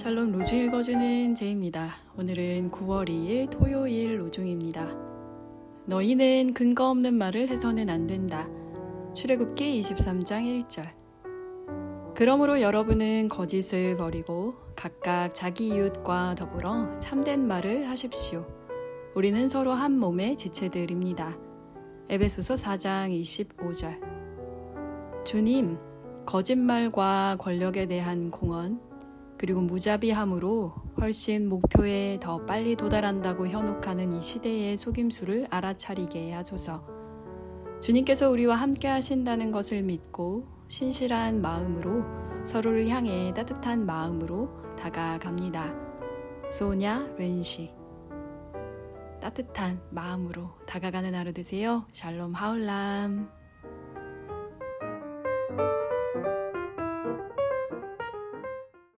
샬롬 로주 읽어주는 제입니다. 오늘은 9월 2일 토요일 로중입니다. 너희는 근거 없는 말을 해서는 안 된다. 출애굽기 23장 1절. 그러므로 여러분은 거짓을 버리고 각각 자기 이웃과 더불어 참된 말을 하십시오. 우리는 서로 한 몸의 지체들입니다. 에베소서 4장 25절. 주님, 거짓말과 권력에 대한 공헌, 그리고 무자비함으로 훨씬 목표에 더 빨리 도달한다고 현혹하는 이 시대의 속임수를 알아차리게 하소서. 주님께서 우리와 함께 하신다는 것을 믿고 신실한 마음으로 서로를 향해 따뜻한 마음으로 다가갑니다. 소냐 렌시 따뜻한 마음으로 다가가는 하루 되세요. 샬롬 하울람.